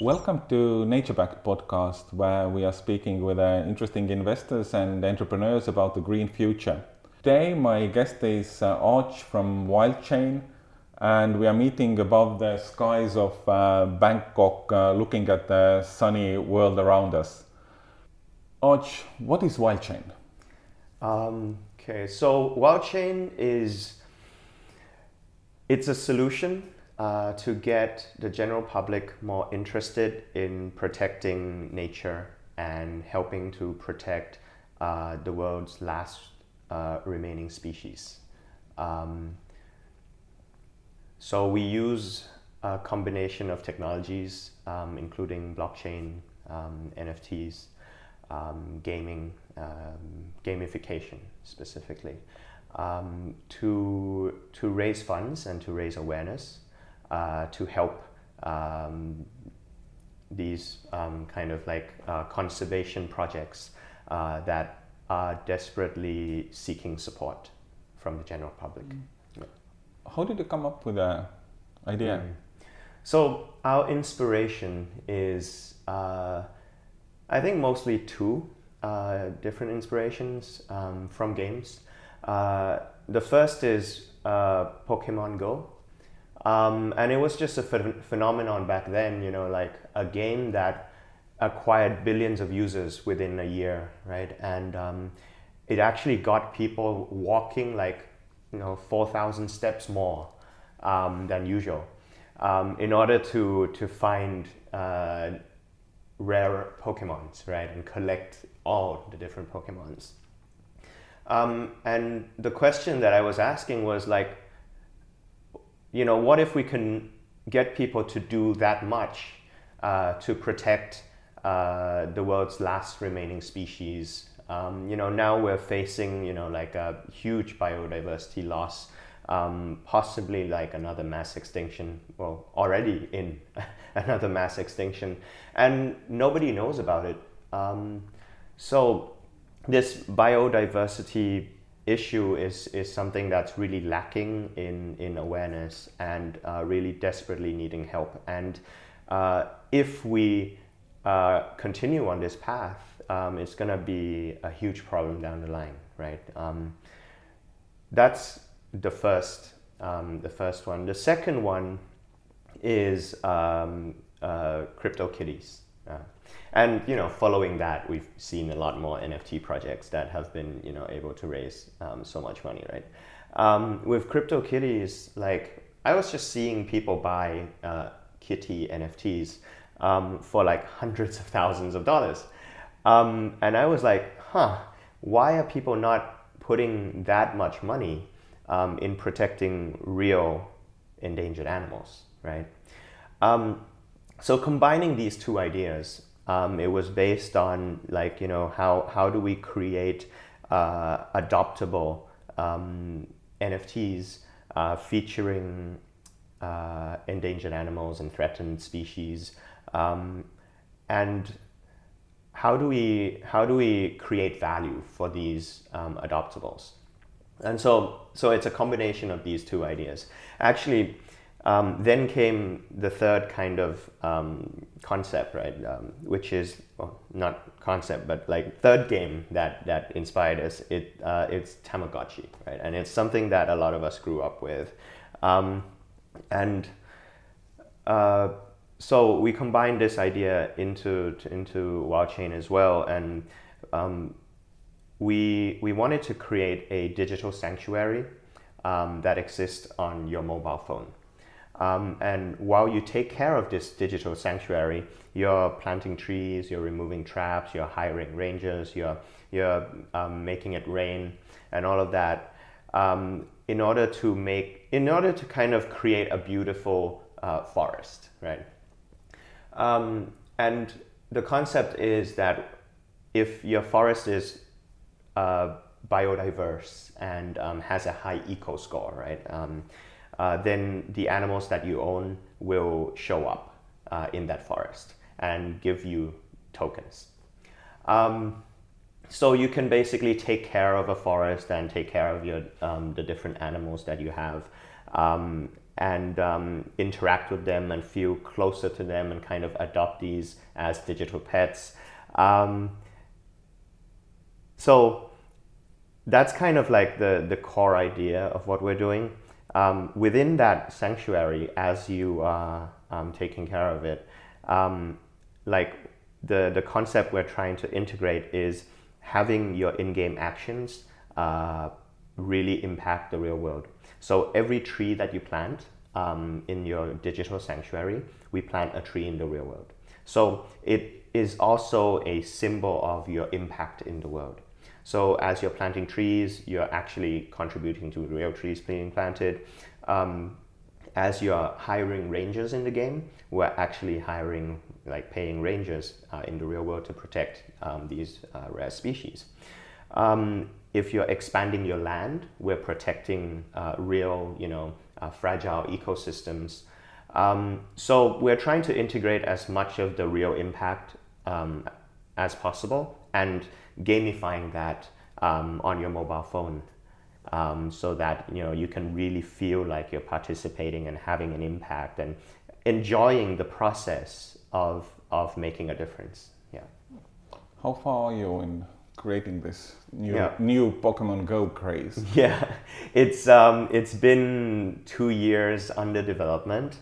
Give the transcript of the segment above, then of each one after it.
Welcome to NatureBacked podcast, where we are speaking with uh, interesting investors and entrepreneurs about the green future. Today, my guest is uh, Arch from WildChain, and we are meeting above the skies of uh, Bangkok, uh, looking at the sunny world around us. Arch, what is WildChain? Um, okay, so WildChain is it's a solution uh, to get the general public more interested in protecting nature and helping to protect uh, the world's last uh, remaining species. Um, so we use a combination of technologies, um, including blockchain, um, NFTs, um, gaming, um, gamification specifically, um, to, to raise funds and to raise awareness uh, to help um, these um, kind of like uh, conservation projects uh, that are desperately seeking support from the general public. Mm. How did you come up with the idea? Mm. So our inspiration is, uh, I think, mostly two uh, different inspirations um, from games. Uh, the first is Pokemon Go. Um, and it was just a ph- phenomenon back then, you know, like a game that acquired billions of users within a year, right? And um, it actually got people walking like, you know, 4,000 steps more um, than usual um, in order to, to find uh, rare Pokemons, right? And collect all the different Pokemons. Um, and the question that I was asking was like, you know, what if we can get people to do that much uh, to protect uh, the world's last remaining species? Um, you know, now we're facing, you know, like a huge biodiversity loss, um, possibly like another mass extinction, well, already in another mass extinction, and nobody knows about it. Um, so, this biodiversity issue is, is something that's really lacking in, in awareness and uh, really desperately needing help. And uh, if we uh, continue on this path, um, it's going to be a huge problem down the line, right? Um, that's the first, um, the first one. The second one is um, uh, CryptoKitties. And you know, following that, we've seen a lot more NFT projects that have been you know able to raise um, so much money, right? Um, with CryptoKitties, like I was just seeing people buy uh, kitty NFTs um, for like hundreds of thousands of dollars, um, and I was like, huh, why are people not putting that much money um, in protecting real endangered animals, right? Um, so combining these two ideas, um, it was based on like you know how how do we create uh, adoptable um, NFTs uh, featuring uh, endangered animals and threatened species, um, and how do we how do we create value for these um, adoptables? And so so it's a combination of these two ideas. Actually, Um, then came the third kind of um, concept, right? Um, which is well, not concept, but like third game that that inspired us. It uh, it's Tamagotchi, right? And it's something that a lot of us grew up with, um, and uh, so we combined this idea into into WildChain as well, and um, we we wanted to create a digital sanctuary um, that exists on your mobile phone. Um, and while you take care of this digital sanctuary, you're planting trees, you're removing traps, you're hiring rangers, you're, you're um, making it rain, and all of that um, in order to make, in order to kind of create a beautiful uh, forest, right? Um, and the concept is that if your forest is uh, biodiverse and um, has a high eco score, right? Uh, then the animals that you own will show up uh, in that forest and give you tokens. Um, so you can basically take care of a forest and take care of your um, the different animals that you have, um, and um, interact with them and feel closer to them and kind of adopt these as digital pets. Um, so that's kind of like the the core idea of what we're doing um, within that sanctuary, as you are um, taking care of it, um, like the, the concept we're trying to integrate is having your in-game actions uh, really impact the real world. So every tree that you plant um, in your digital sanctuary, we plant a tree in the real world. So it is also a symbol of your impact in the world. So as you're planting trees, you're actually contributing to real trees being planted. Um, as you're hiring rangers in the game, we're actually hiring, like paying rangers uh, in the real world to protect um, these uh, rare species. Um, if you're expanding your land, we're protecting uh, real, you know, uh, fragile ecosystems. Um, so we're trying to integrate as much of the real impact um, as possible and gamifying that um, on your mobile phone um, so that you know you can really feel like you're participating and having an impact and enjoying the process of of making a difference. Yeah. How far are you in creating this new yeah. new pokemon go craze? Yeah. It's um it's been two years under development.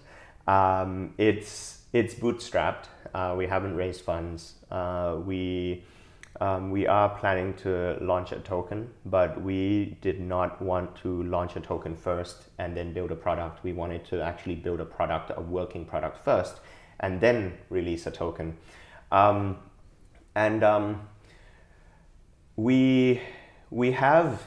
Um it's it's bootstrapped. Uh, we haven't raised funds we um, we are planning to launch a token, but we did not want to launch a token first and then build a product. We wanted to actually build a product, a working product first, and then release a token. Um, and um, we we have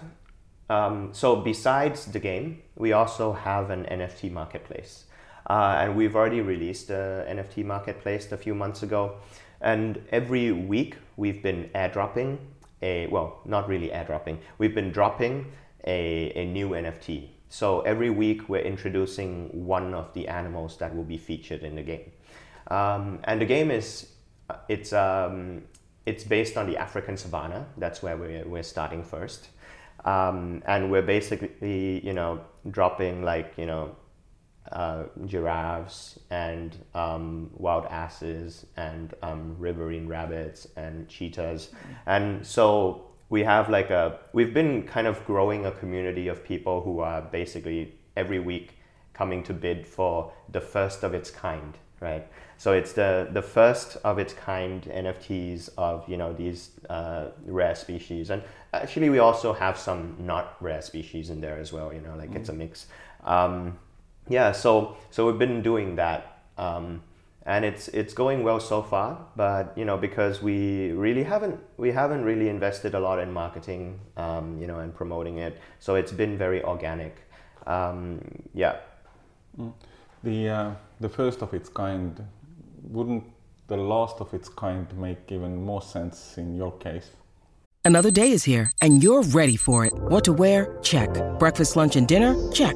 um, so besides the game, we also have an NFT marketplace, uh, and we've already released the NFT marketplace a few months ago. And every week we've been airdropping a, well, not really airdropping, we've been dropping a, a new NFT. So every week we're introducing one of the animals that will be featured in the game. Um, and the game is, it's, um, it's based on the African savannah. That's where we're, we're starting first. Um, and we're basically, you know, dropping like, you know, uh, giraffes and um, wild asses and um, riverine rabbits and cheetahs. And so we have like a, we've been kind of growing a community of people who are basically every week coming to bid for the first of its kind, right? So it's the, the first of its kind NFTs of, you know, these uh, rare species. And actually we also have some not rare species in there as well, you know, like mm. it's a mix. Um, yeah, so so we've been doing that, um, and it's it's going well so far. But you know, because we really haven't we haven't really invested a lot in marketing, um, you know, and promoting it. So it's been very organic. Um, yeah. Mm. The uh, the first of its kind wouldn't the last of its kind make even more sense in your case? Another day is here, and you're ready for it. What to wear? Check. Breakfast, lunch, and dinner? Check.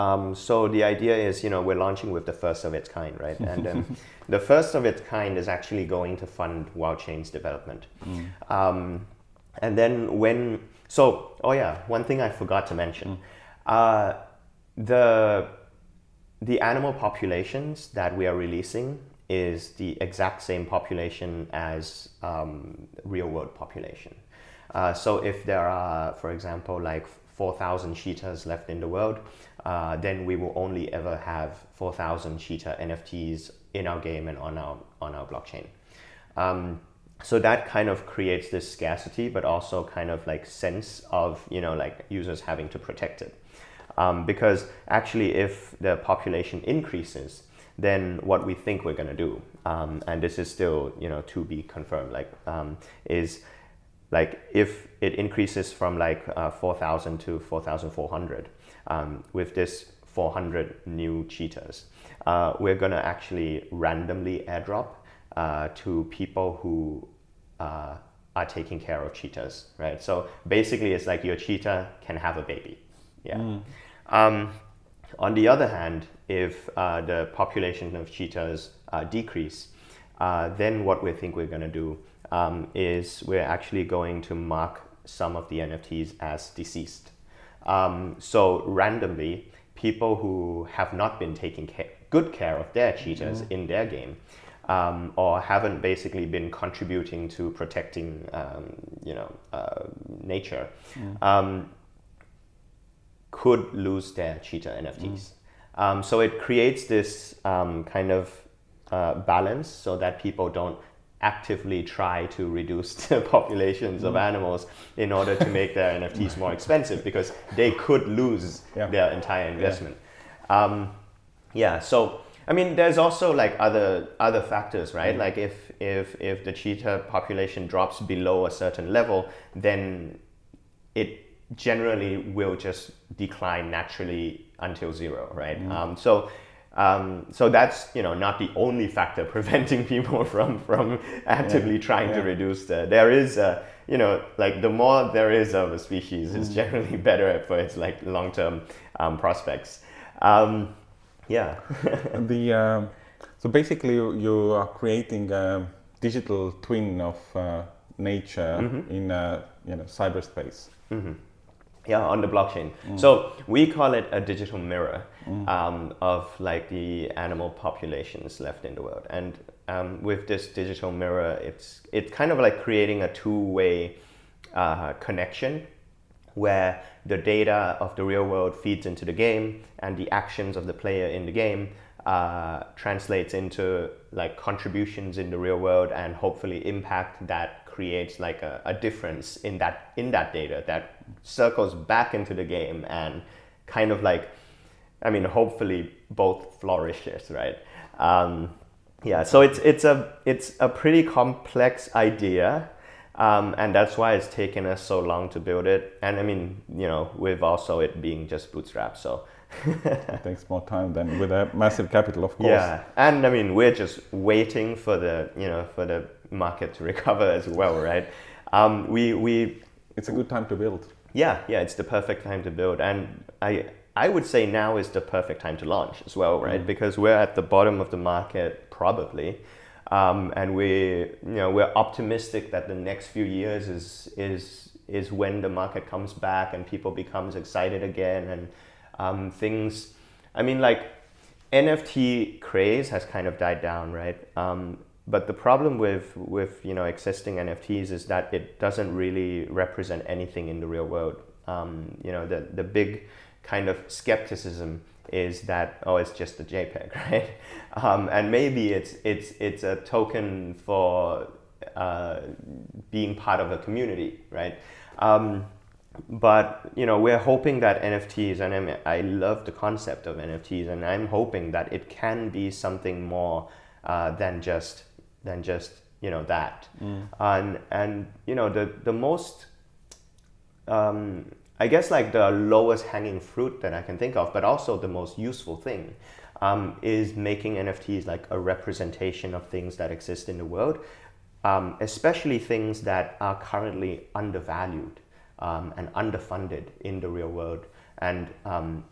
Um, so the idea is, you know, we're launching with the first of its kind, right? And um, the first of its kind is actually going to fund WildChain's development. Um, and then when, so, oh yeah, one thing I forgot to mention. Uh, the the animal populations that we are releasing is the exact same population as um, real world population. Uh, so if there are, for example, like 4,000 cheetahs left in the world, uh, then we will only ever have 4,000 cheetah NFTs in our game and on our on our blockchain. Um, so that kind of creates this scarcity, but also kind of like sense of you know like users having to protect it. Um, because actually, if the population increases, then what we think we're to do, um, and this is still you know to be confirmed, like um, is like if it increases from like uh, 4,000 to 4,400 um, with this 400 new cheetahs, uh, we're going to actually randomly airdrop uh, to people who uh, are taking care of cheetahs, right? So basically, it's like your cheetah can have a baby. Yeah. Um, on the other hand, if uh, the population of cheetahs uh, decrease, uh, then what we think we're going to do um, is we're actually going to mark some of the NFTs as deceased. Um, so randomly, people who have not been taking ca- good care of their cheetahs in their game, um, or haven't basically been contributing to protecting, um, you know, uh, nature, um, could lose their cheetah NFTs. Um, so it creates this um, kind of uh, balance so that people don't actively try to reduce the populations of animals in order to make their NFTs more expensive because they could lose Yeah. their entire investment. Um, yeah, so I mean, there's also like other other factors, right? Like if if if the cheetah population drops below a certain level, then it generally will just decline naturally until zero, right? Um, so. Um, so that's you know not the only factor preventing people from from actively trying to reduce the. There is a you know like the more there is of a species, it's generally better for its like long term um, prospects. Um, yeah. the uh, so basically you, are creating a digital twin of uh, nature in uh, you know cyberspace. Yeah, on the blockchain. So we call it a digital mirror um, of like the animal populations left in the world. And um, with this digital mirror, it's it's kind of like creating a two-way uh, connection where the data of the real world feeds into the game and the actions of the player in the game uh, translates into like contributions in the real world and hopefully impact that creates like a, a difference in that in that data that circles back into the game and kind of like I mean hopefully both flourishes right? Um, yeah so it's it's a it's a pretty complex idea um, and that's why it's taken us so long to build it. And I mean you know with also it being just bootstrapped so It takes more time than with a massive capital, of course. yeah, and I mean we're just waiting for the you know for the market to recover as well, right? Um, we we It's a good time to build. yeah yeah it's the perfect time to build, and I I would say now is the perfect time to launch as well, right? Because we're at the bottom of the market probably. Um, and we, you know, we're optimistic that the next few years is is is when the market comes back and people becomes excited again and um, things. I mean, like NFT craze has kind of died down, right? Um, but the problem with with you know existing NFTs is that it doesn't really represent anything in the real world. Um, you know, the the big kind of skepticism is that oh, it's just a JPEG, right? Um, and maybe it's it's it's a token for uh, being part of a community, right? Um, but you know we're hoping that NFTs and I'm, I love the concept of NFTs and I'm hoping that it can be something more uh, than just than just you know that. And and you know the the most um, I guess like the lowest hanging fruit that I can think of but also the most useful thing um, is making NFTs like a representation of things that exist in the world, um, especially things that are currently undervalued um, and underfunded in the real world, and um,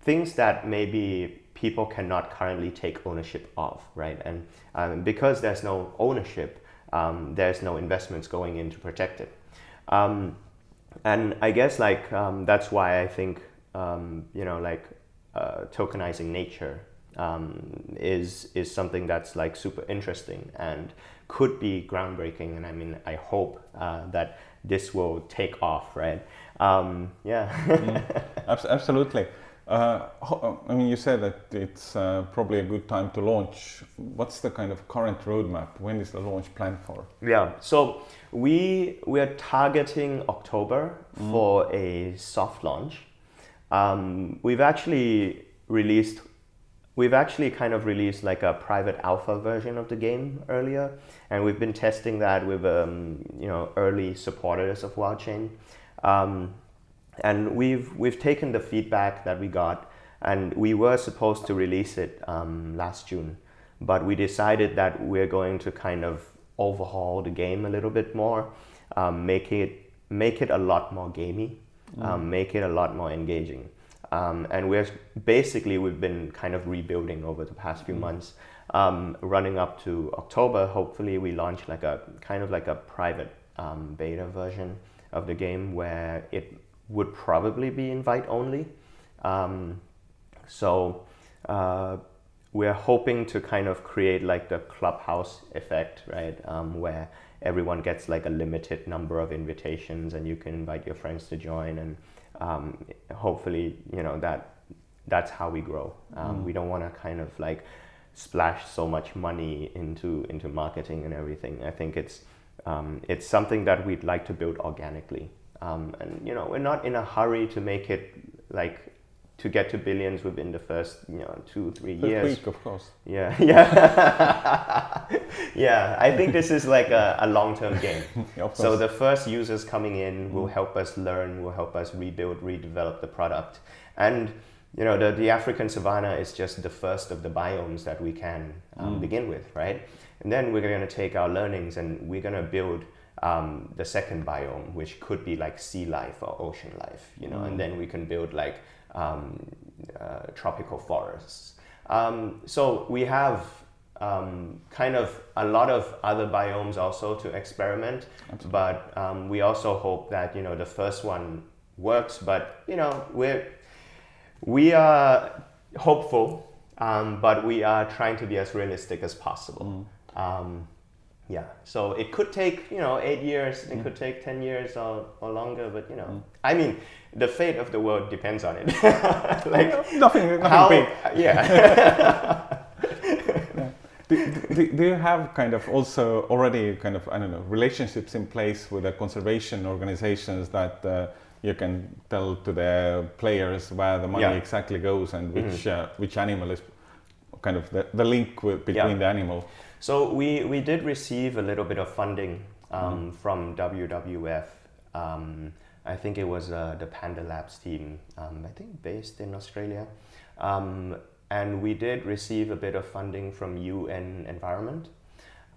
things that maybe people cannot currently take ownership of, right? And um, because there's no ownership, um, there's no investments going in to protect it. Um, and I guess like um, that's why I think you know like uh, tokenizing nature um, is is something that's like super interesting and could be groundbreaking. And I mean, I hope uh, that this will take off, right? Um, yeah. mm, absolutely. Uh, I mean, you said that it's uh, probably a good time to launch. What's the kind of current roadmap? When is the launch planned for? Yeah, so we we are targeting October mm. for a soft launch. Um, we've actually released, we've actually kind of released like a private alpha version of the game earlier, and we've been testing that with um, you know early supporters of WildChain. Um, and we've we've taken the feedback that we got, and we were supposed to release it um, last June, but we decided that we're going to kind of overhaul the game a little bit more, um, make it make it a lot more gamey, mm. um, make it a lot more engaging. Um, and we're basically we've been kind of rebuilding over the past few mm. months. Um, running up to October, hopefully we launch like a kind of like a private um, beta version of the game where it would probably be invite only. Um, so uh, we're hoping to kind of create like the clubhouse effect, right? Um, where everyone gets like a limited number of invitations and you can invite your friends to join and um, hopefully you know that that's how we grow. Um, mm. We don't want to kind of like splash so much money into into marketing and everything. I think it's um, it's something that we'd like to build organically. Um, and you know, we're not in a hurry to make it like to get to billions within the first you know two three first years. Week, of course. Yeah, yeah, yeah. I think this is like a, a long term game. so the first users coming in will help us learn, will help us rebuild, redevelop the product, and you know the, the African savanna is just the first of the biomes that we can um, mm. begin with, right? And then we're going to take our learnings and we're going to build um, the second biome, which could be like sea life or ocean life, you know, mm. and then we can build like um, uh, tropical forests. Um, so we have um, kind of a lot of other biomes also to experiment, Absolutely. but um, we also hope that you know the first one works. But you know we're we are hopeful, um, but we are trying to be as realistic as possible. Mm yeah so it could take you know eight years it mm. could take 10 years or, or longer but you know mm. i mean the fate of the world depends on it like nothing nothing how, big yeah do, do, do, you have kind of also already kind of i don't know relationships in place with the conservation organizations that uh, you can tell to the players where the money yeah. exactly goes and which mm-hmm. uh, which animal is kind of the, the link with, between yeah. the animal so we, we did receive a little bit of funding um, mm. from WWF. Um, I think it was uh, the Panda Labs team, um, I think based in Australia. Um, and we did receive a bit of funding from UN Environment.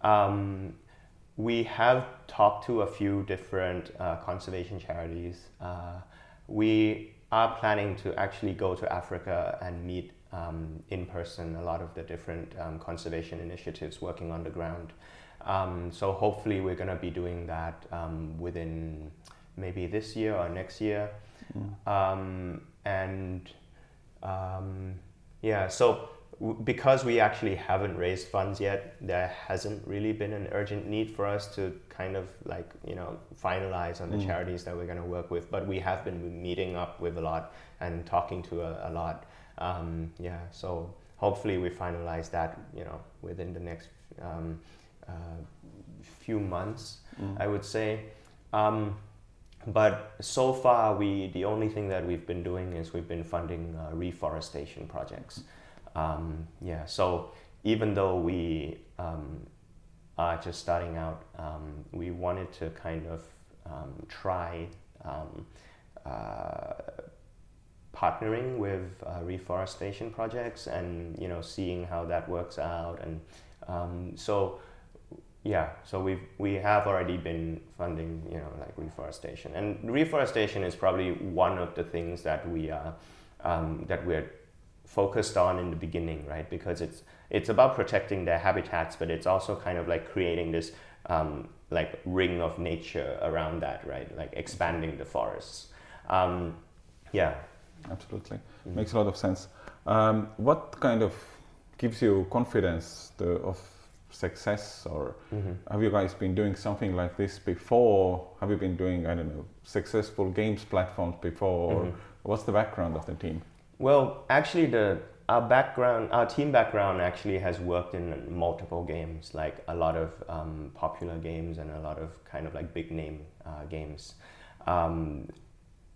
Um, we have talked to a few different uh, conservation charities. Uh, we are planning to actually go to Africa and meet um, in person a lot of the different um, conservation initiatives working on the ground. Um, so hopefully we're going to be doing that um, within maybe this year or next year. Mm. and um, yeah, so w- because we actually haven't raised funds yet, there hasn't really been an urgent need for us to kind of like you know finalize on the mm. charities that we're going to work with. But we have been meeting up with a lot and talking to a, a lot. Um, yeah, so hopefully we finalize that, you know, within the next um, uh, few months, mm. I would say. Um, but so far, we the only thing that we've been doing is we've been funding uh, reforestation projects. Um, yeah, so even though we um, are just starting out, um, we wanted to kind of try uh, partnering with uh, reforestation projects and you know seeing how that works out and um, so yeah so we we have already been funding you know like reforestation. And reforestation is probably one of the things that we are um, that we're focused on in the beginning right? Because it's it's about protecting their habitats but it's also kind of like creating this um, like ring of nature around that right? Like expanding the forests. Um, yeah absolutely mm-hmm. makes a lot of sense um, what kind of gives you confidence to, of success or mm-hmm. have you guys been doing something like this before have you been doing i don't know successful games platforms before mm-hmm. what's the background of the team well actually the our background our team background actually has worked in multiple games like a lot of um, popular games and a lot of kind of like big name uh, games um,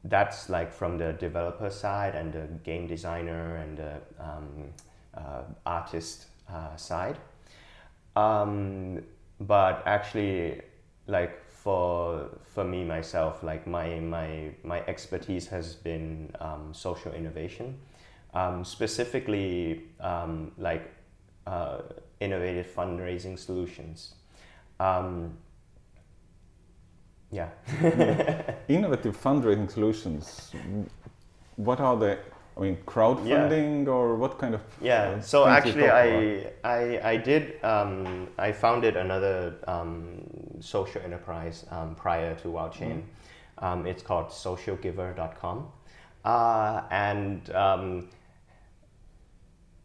that's like from the developer side and the game designer and the um, uh, artist uh, side um, but actually, like for for me myself, like my my my expertise has been um, social innovation, um, specifically um, like uh, innovative fundraising solutions. Um, yeah. innovative fundraising solutions. What are the I mean, crowdfunding yeah. or what kind of? Yeah. So actually, I, I I did um, I founded another um, social enterprise um, prior to WildChain. Mm. it's called socialgiver.com, uh, and um,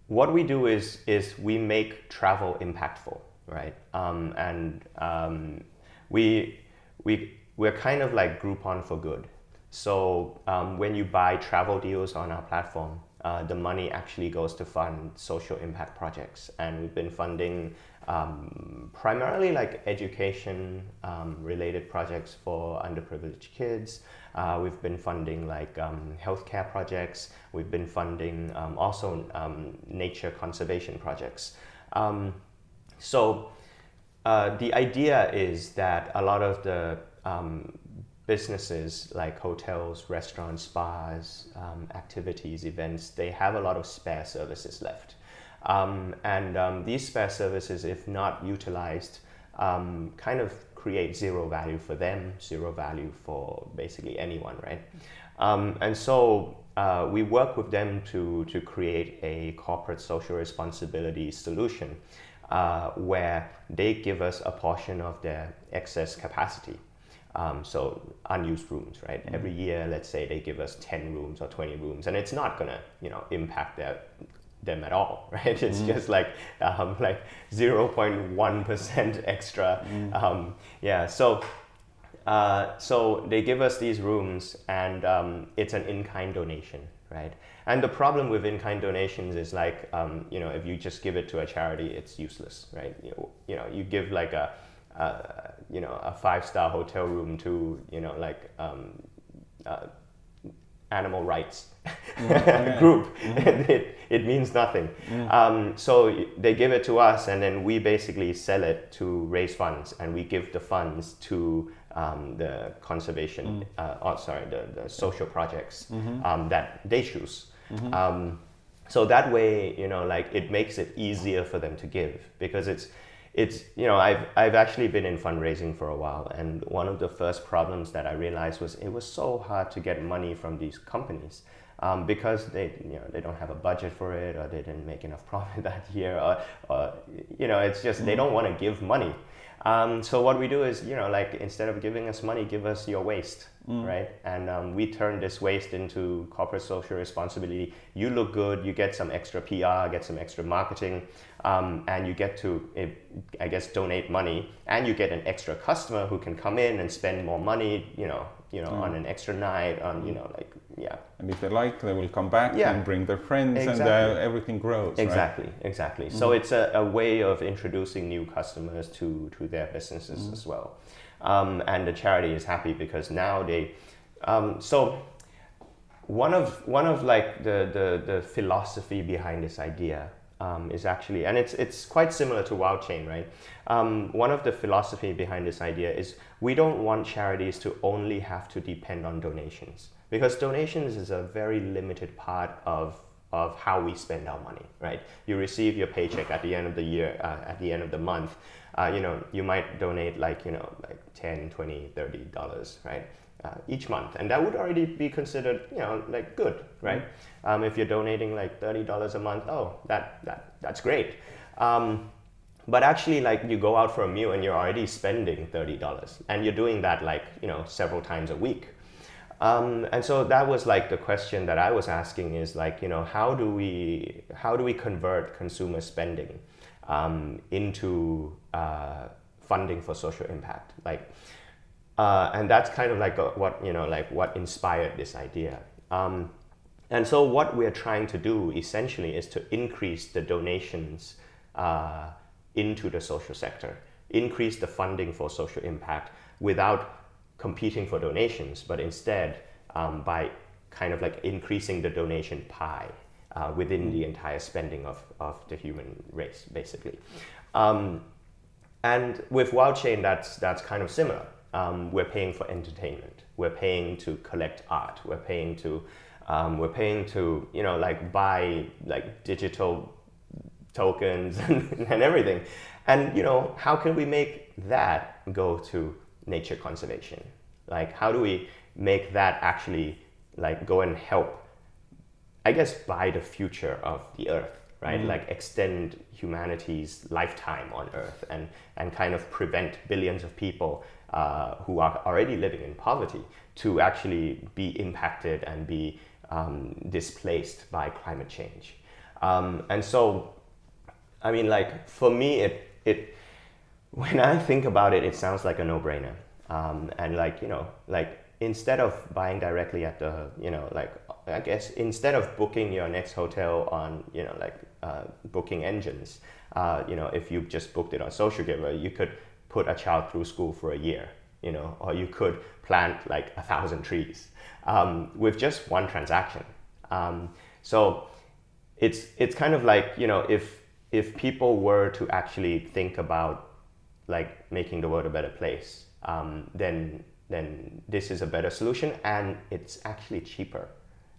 what we do is is we make travel impactful, right? Um, and um, we we we're kind of like Groupon for good. So um, when you buy travel deals on our platform, uh, the money actually goes to fund social impact projects, and we've been funding um, primarily like education um, related projects for underprivileged kids. Uh, we've been funding like um, healthcare projects. We've been funding um, also um, nature conservation projects. Um, so uh, the idea is that a lot of the businesses like hotels, restaurants, spas, um, activities, events, they have a lot of spare services left. Um, and um, these spare services, if not utilized, um, kind of create zero value for them, zero value for basically anyone, right? Um, and so uh, we work with them to, to create a corporate social responsibility solution uh, where they give us a portion of their excess capacity. Um, so unused rooms, right? Mm-hmm. Every year, let's say they give us 10 rooms or 20 rooms, and it's not gonna, you know, impact their, them at all, right? It's mm-hmm. just like um, like 0.1% extra. Mm-hmm. Um, yeah, so uh, so they give us these rooms, and um, it's an in-kind donation, right? And the problem with in-kind donations is like, um, you know, if you just give it to a charity, it's useless, right? You, you know, you give like a uh, you know a five star hotel room to you know like um, uh, animal rights mm, group mm. it, it means nothing mm. um, so they give it to us and then we basically sell it to raise funds and we give the funds to um, the conservation mm. uh, oh, sorry the, the social projects mm-hmm. um, that they choose mm-hmm. Um, so that way you know like it makes it easier for them to give because it's it's you know I've I've actually been in fundraising for a while, and one of the first problems that I realized was it was so hard to get money from these companies. Um, because they you know they don't have a budget for it or they didn't make enough profit that year or, or you know it's just they don't want to give money um, so what we do is you know like instead of giving us money give us your waste mm. right and um, we turn this waste into corporate social responsibility you look good you get some extra pr get some extra marketing um, and you get to, I guess, donate money, and you get an extra customer who can come in and spend more money, you know, you know, mm. on an extra night, on you know, like yeah. And if they like, they will come back yeah. and bring their friends, exactly. and uh, everything grows. Exactly, right? exactly. Mm. So it's a, a, way of introducing new customers to to their businesses mm. as well, um, and the charity is happy because now they, um, so one of one of like the the the philosophy behind this idea um, is actually, and it's it's quite similar to WildChain, right? Um, one of the philosophy behind this idea is we don't want charities to only have to depend on donations because donations is a very limited part of of how we spend our money, right? You receive your paycheck at the end of the year, uh, at the end of the month. Uh, you know, you might donate like, you know, like 10, 20, 30 dollars, right? Uh, each month. And that would already be considered, you know, like good, right? Mm-hmm. Um, if you're donating like $30 a month, oh, that, that, that's great. Um, but actually like you go out for a meal and you're already spending $30 and you're doing that like, you know, several times a week. Um, and so that was like the question that I was asking is like, you know, how do we how do we convert consumer spending um, into uh, funding for social impact? Like, uh, and that's kind of like a, what you know, like what inspired this idea. Um, and so what we're trying to do essentially is to increase the donations uh, into the social sector, increase the funding for social impact without competing for donations, but instead um, by kind of like increasing the donation pie uh, within the entire spending of, of the human race, basically. Um, and with WildChain, that's, that's kind of similar. Um, we're paying for entertainment. We're paying to collect art. We're paying to, um, we're paying to, you know, like buy like digital tokens and, and everything. And, you know, how can we make that go to nature conservation? Like, how do we make that actually like go and help, I guess, buy the future of the earth, right? Mm. Like extend humanity's lifetime on earth and, and kind of prevent billions of people uh, who are already living in poverty to actually be impacted and be um, displaced by climate change. Um, and so, I mean, like for me, it, it, when I think about it, it sounds like a no-brainer. Um, and like you know like instead of buying directly at the you know like i guess instead of booking your next hotel on you know like uh, booking engines uh, you know if you just booked it on social giver you could put a child through school for a year you know or you could plant like a thousand trees um, with just one transaction um, so it's it's kind of like you know if if people were to actually think about like making the world a better place um, then then this is a better solution and it's actually cheaper.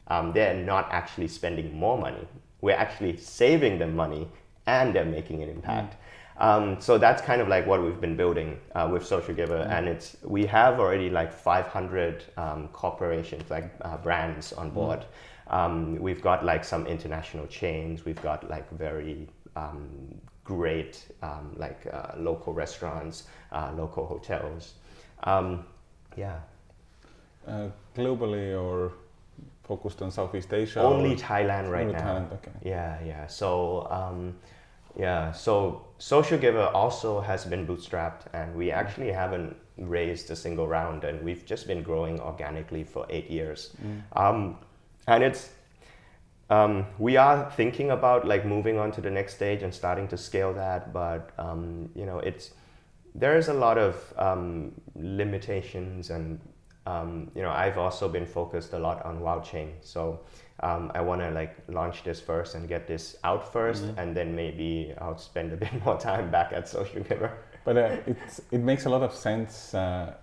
Um, they're not actually spending more money. We're actually saving them money and they're making an impact. Mm. Um, so that's kind of like what we've been building uh, with Social Giver, mm. and it's we have already like 500 um, corporations, like uh, brands on mm. board. Mm. we've got like some international chains. We've got like very um, great um, like uh, local restaurants, uh, local hotels. Um, yeah. Uh, globally or focused on Southeast Asia? Only Thailand right now. Thailand, okay. Yeah, yeah. So, um, yeah. So Social Giver also has been bootstrapped, and we actually haven't raised a single round, and we've just been growing organically for eight years. Mm. Um, and it's um, we are thinking about like moving on to the next stage and starting to scale that, but um, you know, it's there is a lot of um, limitations and um, you know I've also been focused a lot on WildChain so um, I want to like launch this first and get this out 1st mm-hmm. and then maybe I'll spend a bit more time back at Social Giver. But uh, it makes a lot of sense uh,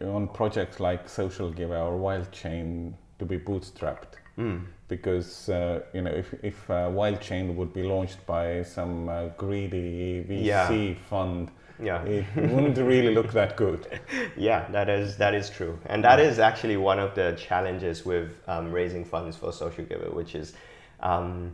on projects like Social Giver or WildChain to be bootstrapped. Mm. Because uh, you know, if if uh, WildChain would be launched by some uh, greedy VC yeah. fund, yeah it wouldn't really look that good yeah that is that is true and that is actually one of the challenges with um, raising funds for social giver which is um,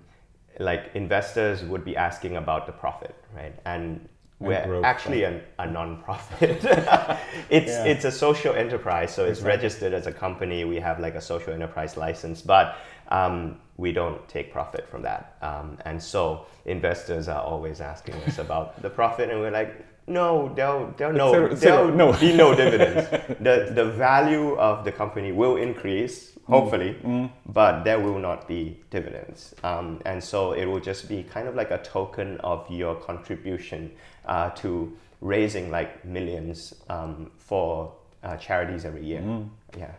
like investors would be asking about the profit right and we're actually a, a non-profit. it's yeah. it's a social enterprise, so it's exactly. registered as a company. We have like a social enterprise license, but um, we don't take profit from that. Um, and so investors are always asking us about the profit, and we're like, no, there'll, there'll, no, zero, there'll no. be no dividends. the, the value of the company will increase, mm. hopefully, mm. but there will not be dividends. Um, and so it will just be kind of like a token of your contribution uh, to raising like millions um, for uh, charities every year. Mm. Yeah.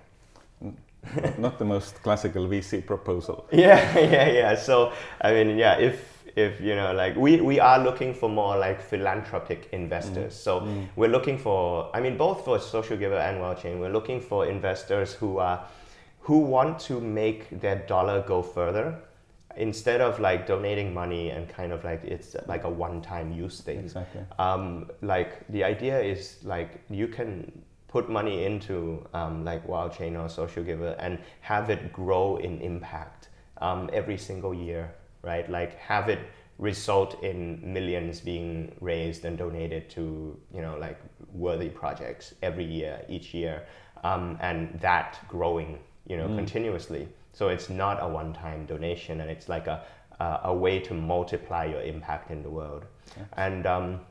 not the most classical VC proposal. Yeah, yeah, yeah. So, I mean, yeah, if if you know like we, we are looking for more like philanthropic investors Mm. so we're looking for i mean both for social giver and WildChain we're looking for investors who are who want to make their dollar go further instead of like donating money and kind of like it's like a one-time use thing Exactly. um, like the idea is like you can put money into um, like WildChain or Social Giver and have it grow in impact um, every single year, right? Like have it result in millions being raised and donated to you know like worthy projects every year, each year, um, and that growing you know continuously. So it's not a one-time donation, and it's like a a, a way to multiply your impact in the world. And um,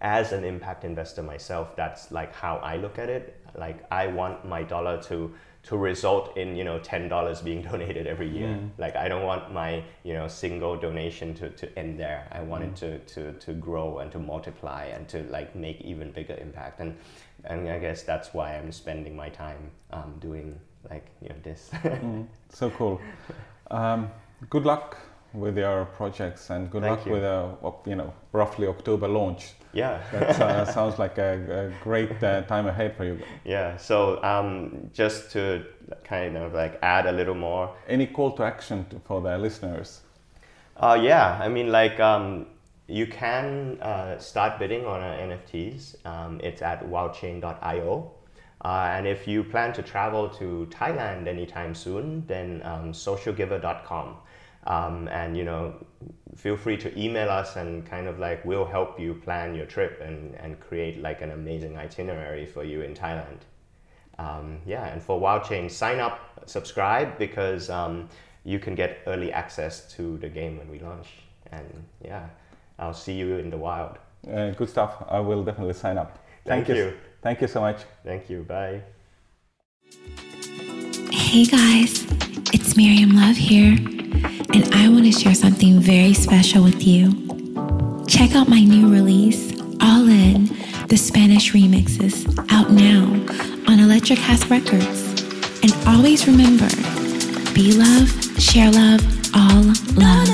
as an impact investor myself, that's like how I look at it. Like I want my dollar to to result in you know ten dollars being donated every year. Like I don't want my you know single donation to, to end there. I want it to, to to grow and to multiply and to like make even bigger impact. And and I guess that's why I'm spending my time um, doing like you know this. So cool. Um, good luck with your projects and good Thank luck you. with a you know roughly October launch. yeah. That uh, sounds like a, a great uh, time ahead for you. Yeah. So um, just to kind of like add a little more Any call to action to, for the listeners? Uh, yeah, I mean, like, um, you can uh, start bidding on our NFTs. Um, it's at wildchain.io. Uh, and if you plan to travel to Thailand anytime soon, then um, socialgiver.com. Um, and, you know, feel free to email us and kind of like we'll help you plan your trip and, and create like an amazing itinerary for you in Thailand. Um, yeah, and for WildChain, sign up, subscribe because um, you can get early access to the game when we launch. And yeah, I'll see you in the wild. Uh, good stuff. I will definitely sign up. Thank you. you. Thank you so much. Thank you. Bye. Hey guys, it's Miriam Love here, and I want to share something very special with you. Check out my new release, All In, the Spanish remixes, out now on Electric House Records. And always remember be love, share love, all love.